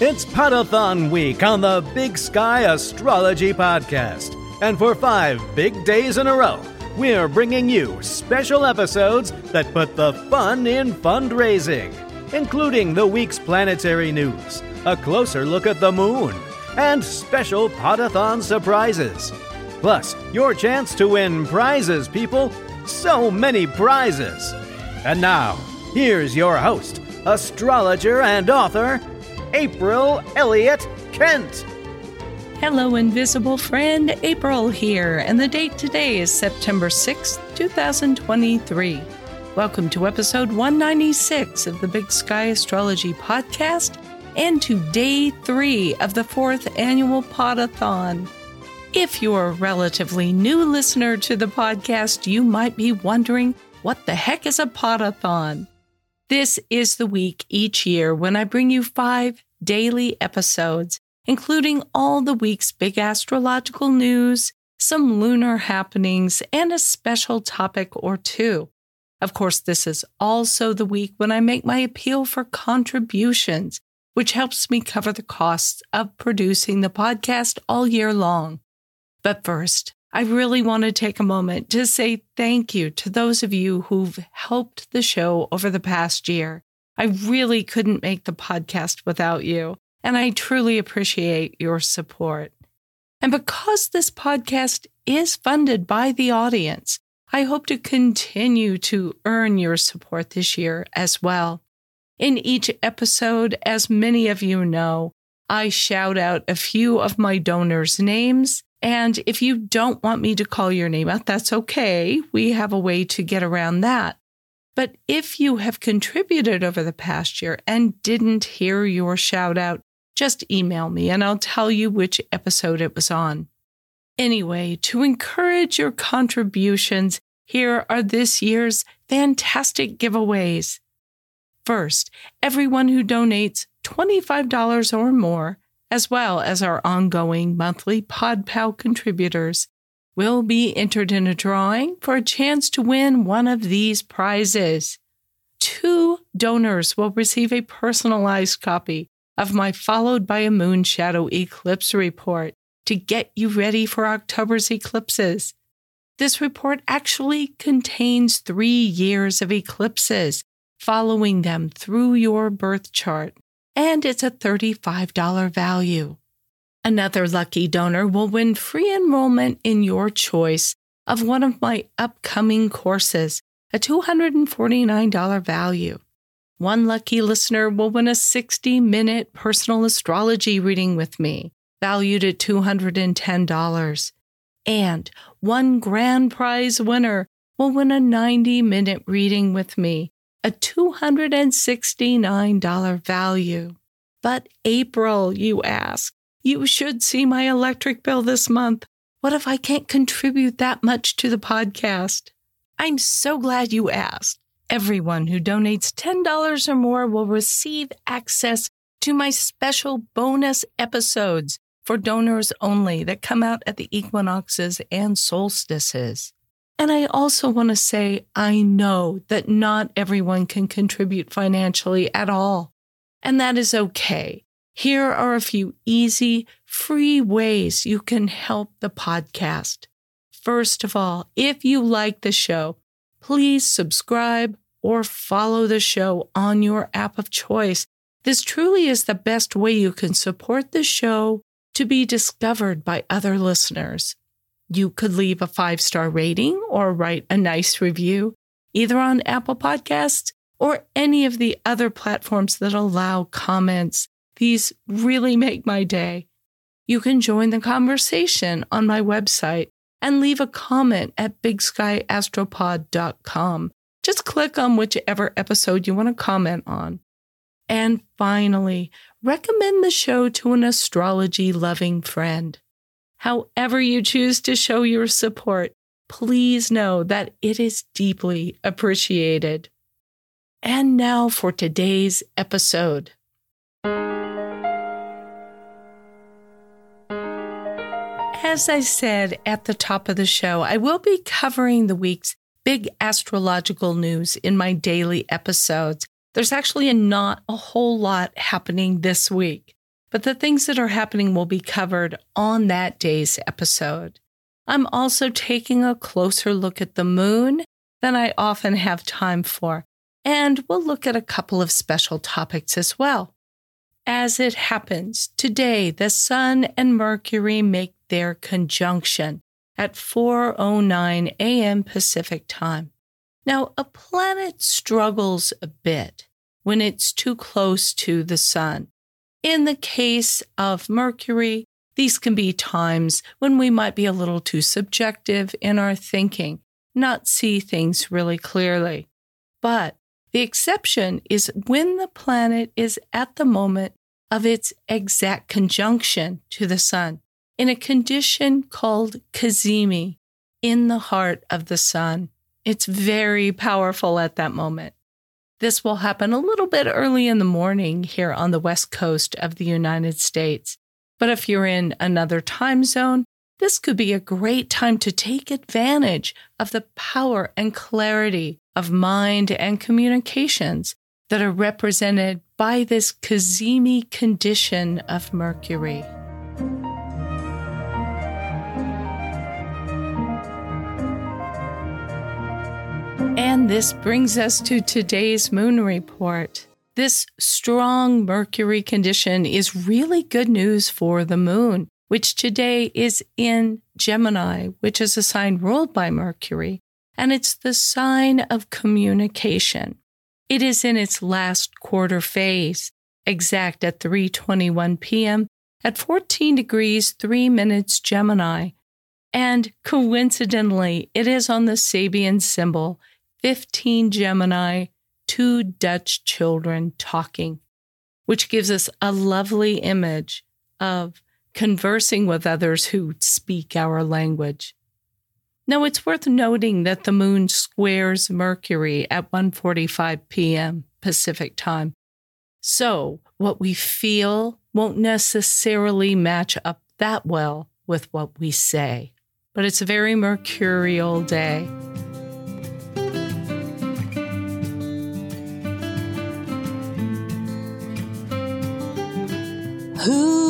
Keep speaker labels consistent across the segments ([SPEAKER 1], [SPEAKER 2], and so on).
[SPEAKER 1] It's Podathon week on the Big Sky Astrology Podcast. And for five big days in a row, we're bringing you special episodes that put the fun in fundraising, including the week's planetary news, a closer look at the moon, and special Podathon surprises. Plus, your chance to win prizes, people. So many prizes. And now, here's your host, astrologer and author, April Elliott Kent.
[SPEAKER 2] Hello, invisible friend. April here, and the date today is September 6th, 2023. Welcome to episode 196 of the Big Sky Astrology Podcast and to day three of the fourth annual Podathon. If you're a relatively new listener to the podcast, you might be wondering what the heck is a Podathon? This is the week each year when I bring you five daily episodes, including all the week's big astrological news, some lunar happenings, and a special topic or two. Of course, this is also the week when I make my appeal for contributions, which helps me cover the costs of producing the podcast all year long. But first, I really want to take a moment to say thank you to those of you who've helped the show over the past year. I really couldn't make the podcast without you, and I truly appreciate your support. And because this podcast is funded by the audience, I hope to continue to earn your support this year as well. In each episode, as many of you know, I shout out a few of my donors' names and if you don't want me to call your name out, that's okay. We have a way to get around that. But if you have contributed over the past year and didn't hear your shout out, just email me and I'll tell you which episode it was on. Anyway, to encourage your contributions, here are this year's fantastic giveaways. First, everyone who donates $25 or more as well as our ongoing monthly PodPal contributors, will be entered in a drawing for a chance to win one of these prizes. Two donors will receive a personalized copy of my Followed by a Moon Shadow Eclipse report to get you ready for October's eclipses. This report actually contains three years of eclipses, following them through your birth chart and it's a $35 value. Another lucky donor will win free enrollment in your choice of one of my upcoming courses, a $249 value. One lucky listener will win a 60 minute personal astrology reading with me, valued at $210. And one grand prize winner will win a 90 minute reading with me, a $269 value. But April, you ask, you should see my electric bill this month. What if I can't contribute that much to the podcast? I'm so glad you asked. Everyone who donates $10 or more will receive access to my special bonus episodes for donors only that come out at the equinoxes and solstices. And I also want to say, I know that not everyone can contribute financially at all, and that is okay. Here are a few easy, free ways you can help the podcast. First of all, if you like the show, please subscribe or follow the show on your app of choice. This truly is the best way you can support the show to be discovered by other listeners. You could leave a five star rating or write a nice review, either on Apple Podcasts or any of the other platforms that allow comments. These really make my day. You can join the conversation on my website and leave a comment at bigskyastropod.com. Just click on whichever episode you want to comment on. And finally, recommend the show to an astrology loving friend. However, you choose to show your support, please know that it is deeply appreciated. And now for today's episode. As I said at the top of the show, I will be covering the week's big astrological news in my daily episodes. There's actually not a whole lot happening this week. But the things that are happening will be covered on that day's episode. I'm also taking a closer look at the moon than I often have time for, and we'll look at a couple of special topics as well. As it happens, today the Sun and Mercury make their conjunction at 4:09 a.m. Pacific Time. Now, a planet struggles a bit when it's too close to the sun. In the case of Mercury, these can be times when we might be a little too subjective in our thinking, not see things really clearly. But the exception is when the planet is at the moment of its exact conjunction to the sun in a condition called cazimi in the heart of the sun. It's very powerful at that moment. This will happen a little bit early in the morning here on the west coast of the United States. But if you're in another time zone, this could be a great time to take advantage of the power and clarity of mind and communications that are represented by this cazimi condition of Mercury. This brings us to today's moon report. This strong Mercury condition is really good news for the moon, which today is in Gemini, which is a sign ruled by Mercury, and it's the sign of communication. It is in its last quarter phase, exact at 3:21 p.m. at 14 degrees 3 minutes Gemini. And coincidentally, it is on the Sabian symbol 15 Gemini, two Dutch children talking, which gives us a lovely image of conversing with others who speak our language. Now it's worth noting that the moon squares Mercury at 1:45 p.m. Pacific time. So, what we feel won't necessarily match up that well with what we say. But it's a very mercurial day.
[SPEAKER 3] Who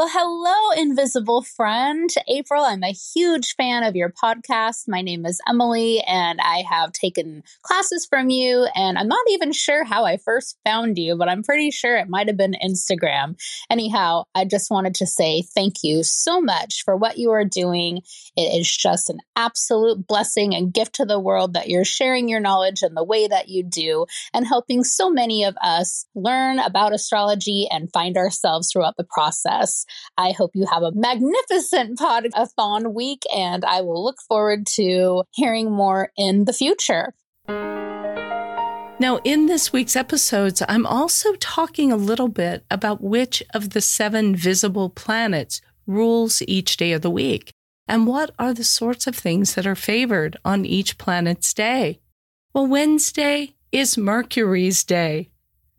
[SPEAKER 3] Well, hello, invisible friend. April, I'm a huge fan of your podcast. My name is Emily, and I have taken classes from you. And I'm not even sure how I first found you, but I'm pretty sure it might have been Instagram. Anyhow, I just wanted to say thank you so much for what you are doing. It is just an absolute blessing and gift to the world that you're sharing your knowledge in the way that you do and helping so many of us learn about astrology and find ourselves throughout the process. I hope you have a magnificent podathon week, and I will look forward to hearing more in the future.
[SPEAKER 2] Now, in this week's episodes, I'm also talking a little bit about which of the seven visible planets rules each day of the week and what are the sorts of things that are favored on each planet's day. Well, Wednesday is Mercury's day.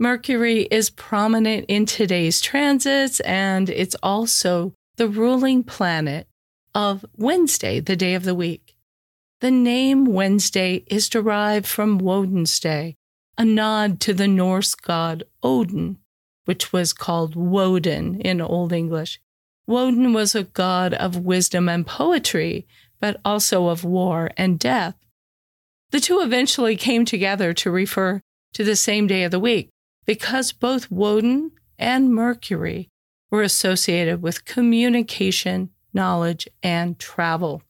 [SPEAKER 2] Mercury is prominent in today's transits, and it's also the ruling planet of Wednesday, the day of the week. The name Wednesday is derived from Woden's Day, a nod to the Norse god Odin, which was called Woden in Old English. Woden was a god of wisdom and poetry, but also of war and death. The two eventually came together to refer to the same day of the week, because both Woden and Mercury were associated with communication, knowledge, and travel.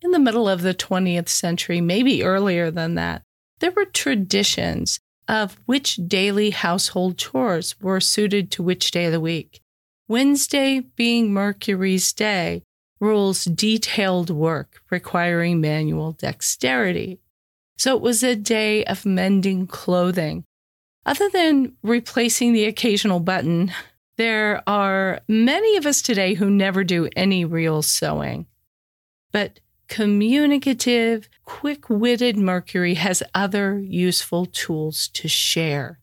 [SPEAKER 2] In the middle of the 20th century, maybe earlier than that, there were traditions of which daily household chores were suited to which day of the week. Wednesday, being Mercury's day, rules detailed work requiring manual dexterity. So it was a day of mending clothing, other than replacing the occasional button, there are many of us today who never do any real sewing. But communicative, quick witted Mercury has other useful tools to share.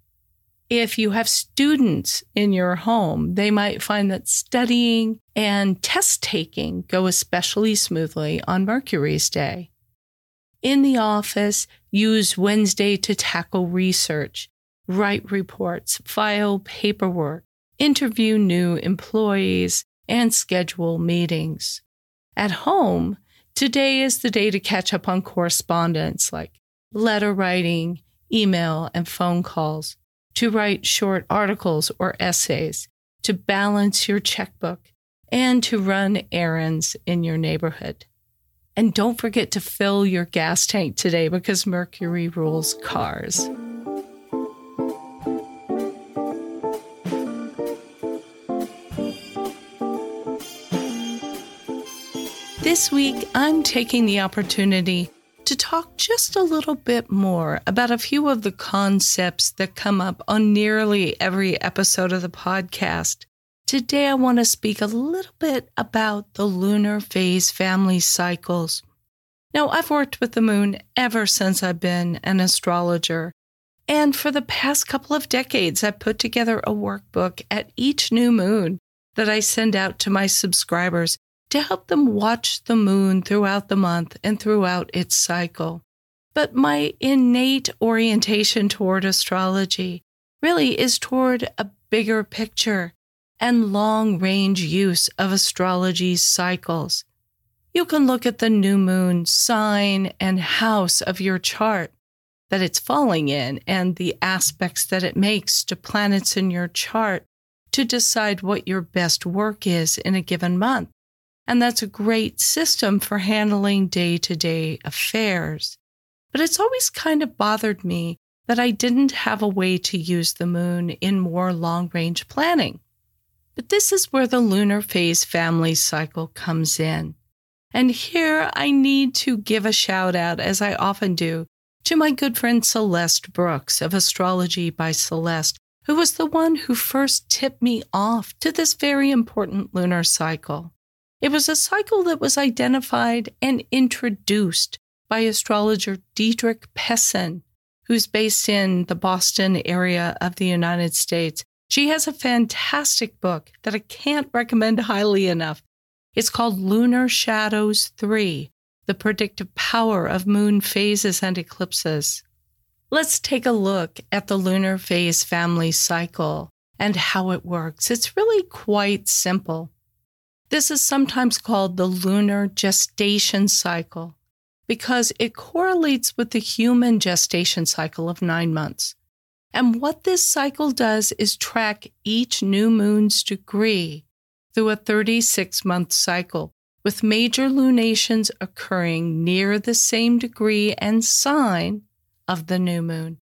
[SPEAKER 2] If you have students in your home, they might find that studying and test taking go especially smoothly on Mercury's day. In the office, use Wednesday to tackle research write reports, file paperwork, interview new employees, and schedule meetings. At home, today is the day to catch up on correspondence like letter writing, email, and phone calls, to write short articles or essays, to balance your checkbook, and to run errands in your neighborhood. And don't forget to fill your gas tank today because Mercury rules cars. This week, I'm taking the opportunity to talk just a little bit more about a few of the concepts that come up on nearly every episode of the podcast. Today, I want to speak a little bit about the lunar phase family cycles. Now, I've worked with the moon ever since I've been an astrologer. And for the past couple of decades, I've put together a workbook at each new moon that I send out to my subscribers to help them watch the moon throughout the month and throughout its cycle. But my innate orientation toward astrology really is toward a bigger picture and long range use of astrology's cycles. You can look at the new moon sign and house of your chart that it's falling in and the aspects that it makes to planets in your chart to decide what your best work is in a given month. And that's a great system for handling day to day affairs. But it's always kind of bothered me that I didn't have a way to use the moon in more long range planning. But this is where the lunar phase family cycle comes in. And here I need to give a shout out, as I often do, to my good friend Celeste Brooks of Astrology by Celeste, who was the one who first tipped me off to this very important lunar cycle. It was a cycle that was identified and introduced by astrologer Dietrech Pessin, who's based in the Boston area of the United States. She has a fantastic book that I can't recommend highly enough. It's called Lunar Shadows 3 The Predictive Power of Moon Phases and Eclipses. Let's take a look at the lunar phase family cycle and how it works. It's really quite simple. This is sometimes called the lunar gestation cycle because it correlates with the human gestation cycle of nine months. And what this cycle does is track each new moon's degree through a 36 month cycle, with major lunations occurring near the same degree and sign of the new moon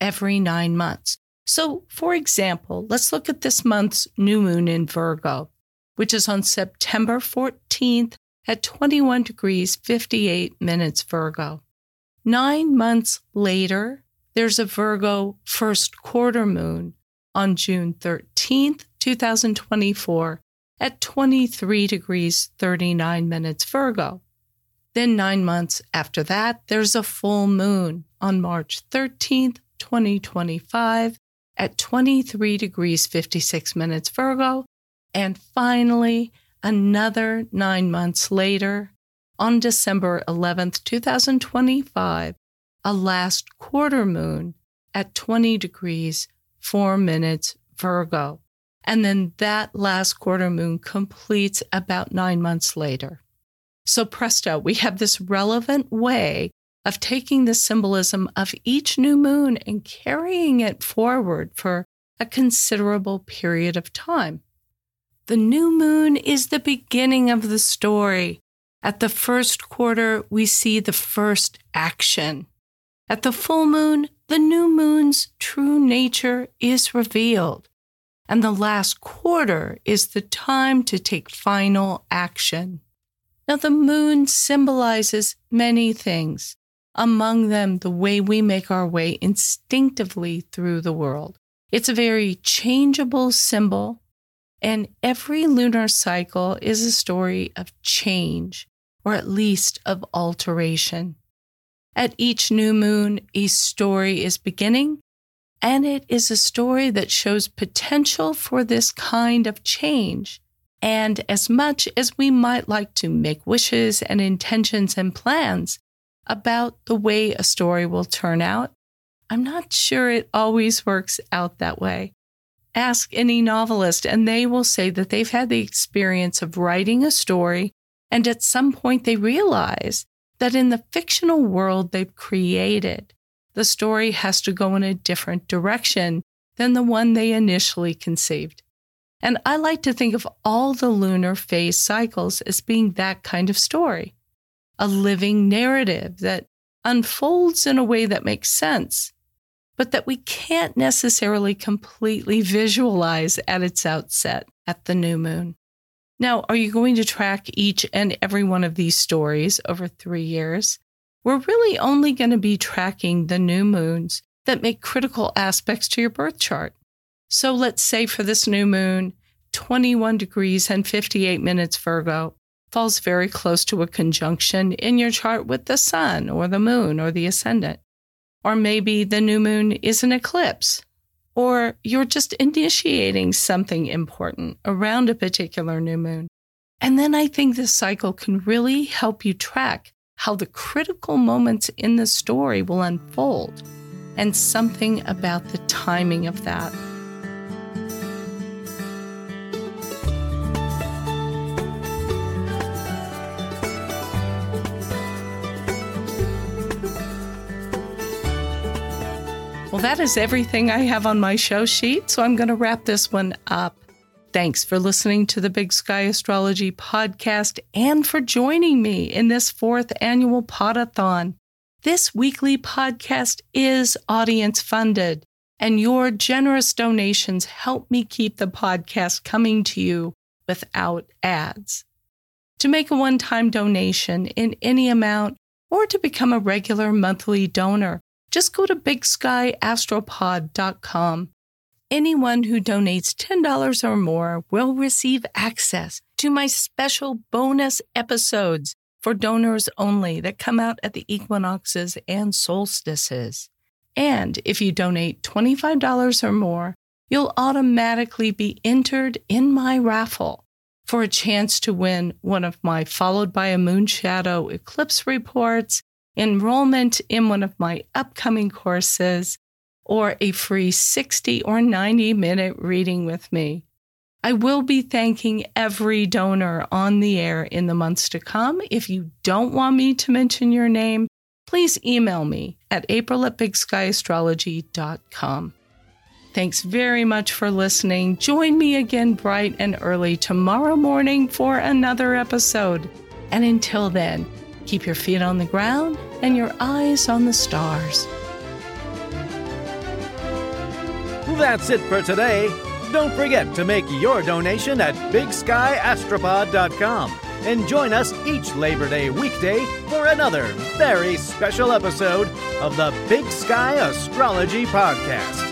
[SPEAKER 2] every nine months. So, for example, let's look at this month's new moon in Virgo which is on September 14th at 21 degrees 58 minutes Virgo. Nine months later, there's a Virgo first quarter moon on June 13th, 2024 at 23 degrees 39 minutes Virgo. Then, nine months after that, there's a full moon on March 13th, 2025 at 23 degrees 56 minutes Virgo and finally, another nine months later, on December 11th, 2025, a last quarter moon at 20 degrees, 4 minutes Virgo. And then that last quarter moon completes about nine months later. So, presto, we have this relevant way of taking the symbolism of each new moon and carrying it forward for a considerable period of time. The new moon is the beginning of the story. At the first quarter, we see the first action. At the full moon, the new moon's true nature is revealed. And the last quarter is the time to take final action. Now, the moon symbolizes many things, among them, the way we make our way instinctively through the world. It's a very changeable symbol and every lunar cycle is a story of change, or at least of alteration. At each new moon, a story is beginning, and it is a story that shows potential for this kind of change. And as much as we might like to make wishes and intentions and plans about the way a story will turn out, I'm not sure it always works out that way. Ask any novelist, and they will say that they've had the experience of writing a story, and at some point they realize that in the fictional world they've created, the story has to go in a different direction than the one they initially conceived. And I like to think of all the lunar phase cycles as being that kind of story a living narrative that unfolds in a way that makes sense, but that we can't necessarily completely visualize at its outset at the new moon. Now, are you going to track each and every one of these stories over three years? We're really only going to be tracking the new moons that make critical aspects to your birth chart. So let's say for this new moon, 21 degrees and 58 minutes Virgo falls very close to a conjunction in your chart with the sun or the moon or the ascendant. Or maybe the new moon is an eclipse, or you're just initiating something important around a particular new moon. And then I think this cycle can really help you track how the critical moments in the story will unfold and something about the timing of that. That is everything I have on my show sheet, so I'm going to wrap this one up. Thanks for listening to the Big Sky Astrology podcast and for joining me in this fourth annual Podathon. This weekly podcast is audience funded, and your generous donations help me keep the podcast coming to you without ads. To make a one time donation in any amount or to become a regular monthly donor, just go to bigskyastropod.com Anyone who donates $10 or more will receive access to my special bonus episodes for donors only that come out at the equinoxes and solstices. And if you donate $25 or more, you'll automatically be entered in my raffle for a chance to win one of my followed by a moon shadow eclipse reports, enrollment in one of my upcoming courses, or a free 60 or 90 minute reading with me. I will be thanking every donor on the air in the months to come. If you don't want me to mention your name, please email me at april at bigskyAstrology.com. Thanks very much for listening. Join me again bright and early tomorrow morning for another episode. And until then, keep your feet on the ground and your eyes on the stars.
[SPEAKER 1] That's it for today. Don't forget to make your donation at BigSkyAstropod.com and join us each Labor Day weekday for another very special episode of the Big Sky Astrology Podcast.